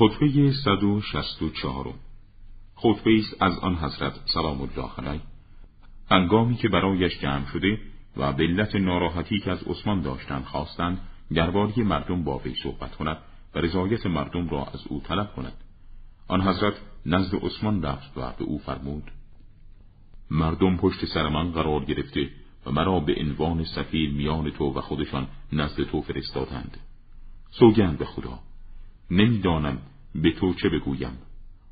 خطبه 164 خطبه است از آن حضرت سلام الله علیه هنگامی که برایش جمع شده و به ناراحتی که از عثمان داشتند خواستند درباره مردم با وی صحبت کند و رضایت مردم را از او طلب کند. آن حضرت نزد عثمان رفت و به او فرمود مردم پشت سر من قرار گرفته و مرا به عنوان سفیر میان تو و خودشان نزد تو فرستادند. سوگند به خدا. نمی‌دانم به تو چه بگویم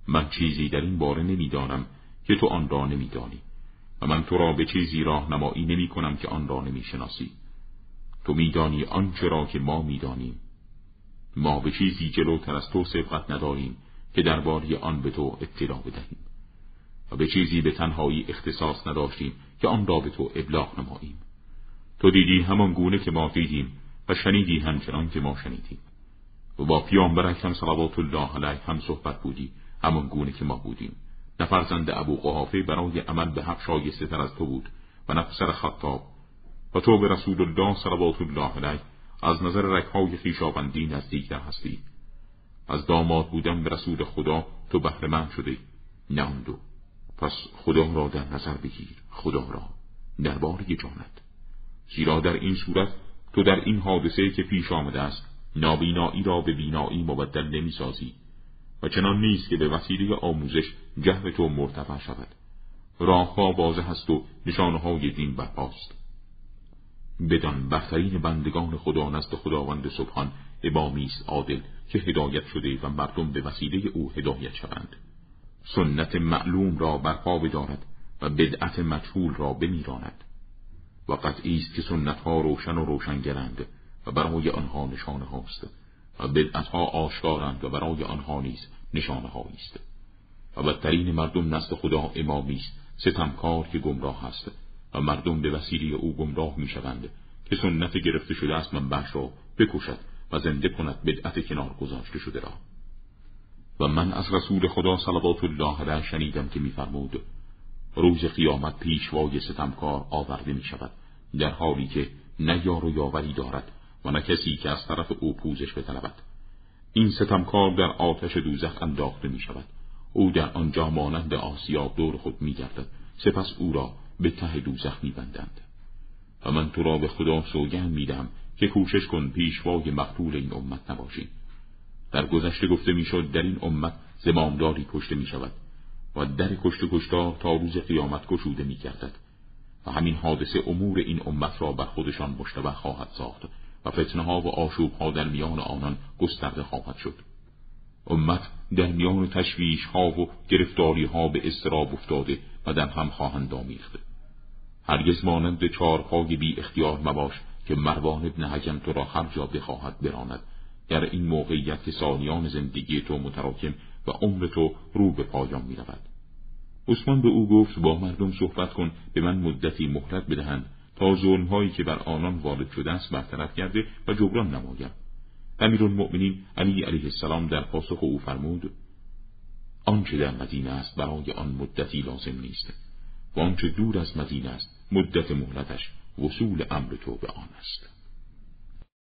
من چیزی در این باره نمی‌دانم که تو آن را نمیدانی و من تو را به چیزی راهنمایی نمی کنم که آن را نمی‌شناسی. تو میدانی آنچه را که ما می‌دانیم. ما به چیزی جلوتر از تو سبقت نداریم که درباره آن به تو اطلاع بدهیم و به چیزی به تنهایی اختصاص نداشتیم که آن را به تو ابلاغ نماییم. تو دیدی همان گونه که ما دیدیم و شنیدی همچنان که ما شنیدیم. و با پیامبر اکرم صلوات الله علیه هم صحبت بودی همان گونه که ما بودیم. نه فرزند ابو قحافه برای عمل به حق شایسته تر از تو بود و نه پسر خطاب. و تو به رسول الله صلوات الله علیه از نظر رکهای خیشابندی نزدیکتر هستی. از داماد بودن به رسول خدا تو بهره شده نه آن دو. پس خدا را در نظر بگیر. خدا را. درباره جانت. زیرا در این صورت تو در این حادثه که پیش آمده است نابینایی را به بینایی مبدل نمی‌سازی و چنان نیست که به وسیله آموزش جهر تو مرتفع شود. راهها واضح هست و نشانهای دین برپاست. بدان برترین بندگان خدا نزد خداوند سبحان امامی است عادل که هدایت شده و مردم به وسیله او هدایت شوند. سنت معلوم را برپا بدارد و بدعت مجهول را بمیراند. و قطعی است که سنت ها روشن و روشنگرند. و برای آنها نشانه هاست و بدعت ها آشکارند و برای آنها نیز نشانه است و بدترین مردم نزد خدا امامی است. ستمکار که گمراه است. و مردم به وسیله او گمراه می‌شوند که سنت گرفته شده است منبعش را بکشد و زنده کند بدعت کنار گذاشته شده را. و من از رسول خدا صلوات الله علیه شنیدم که میفرمود روز قیامت پیشوای ستمکار آورده می شود در حالی که نه یار و یاوری دارد و نه کسی که از طرف او پوزش بطلبد. این ستمکار در آتش دوزخ انداخته می شود. او در آنجا مانند آسیا دور خود می گردد. سپس او را به ته دوزخ می بندند. و من تو را به خدا سوگند میدم که کوشش کن پیشوای مقتول این امت نباشی. در گذشته گفته می‌شد در این امت زمامداری کشته می شود و در کشت کشتار تا روز قیامت گشوده می گردد. و همین حادثه امور این امت را بر خودشان مشتبه خواهد ساخت. و فتنه ها و آشوب ها در میان آنان گسترده خواهد شد. امت در میان تشویش ها و گرفتاری ها به استراب افتاده و در هم خواهند آمیخته هرگز مانند چارپای بی اختیار مباش که مروان ابن حجم تو را هر جا بخواهد براند. در این موقعیت که سالیان زندگی تو متراکم و عمر تو رو به پایان می رود. عثمان به او گفت با مردم صحبت کن به من مدتی مهلت بدهند. تا ظلمهایی که بر آنان وارد شده است برطرف کرده و جبران نمایم امیرالمؤمنین علی علیه السلام در پاسخ او فرمود آنچه در مدینه است برای آن مدتی لازم نیست و آنچه دور از مدینه است مدت مهلتش وصول امر تو به آن است.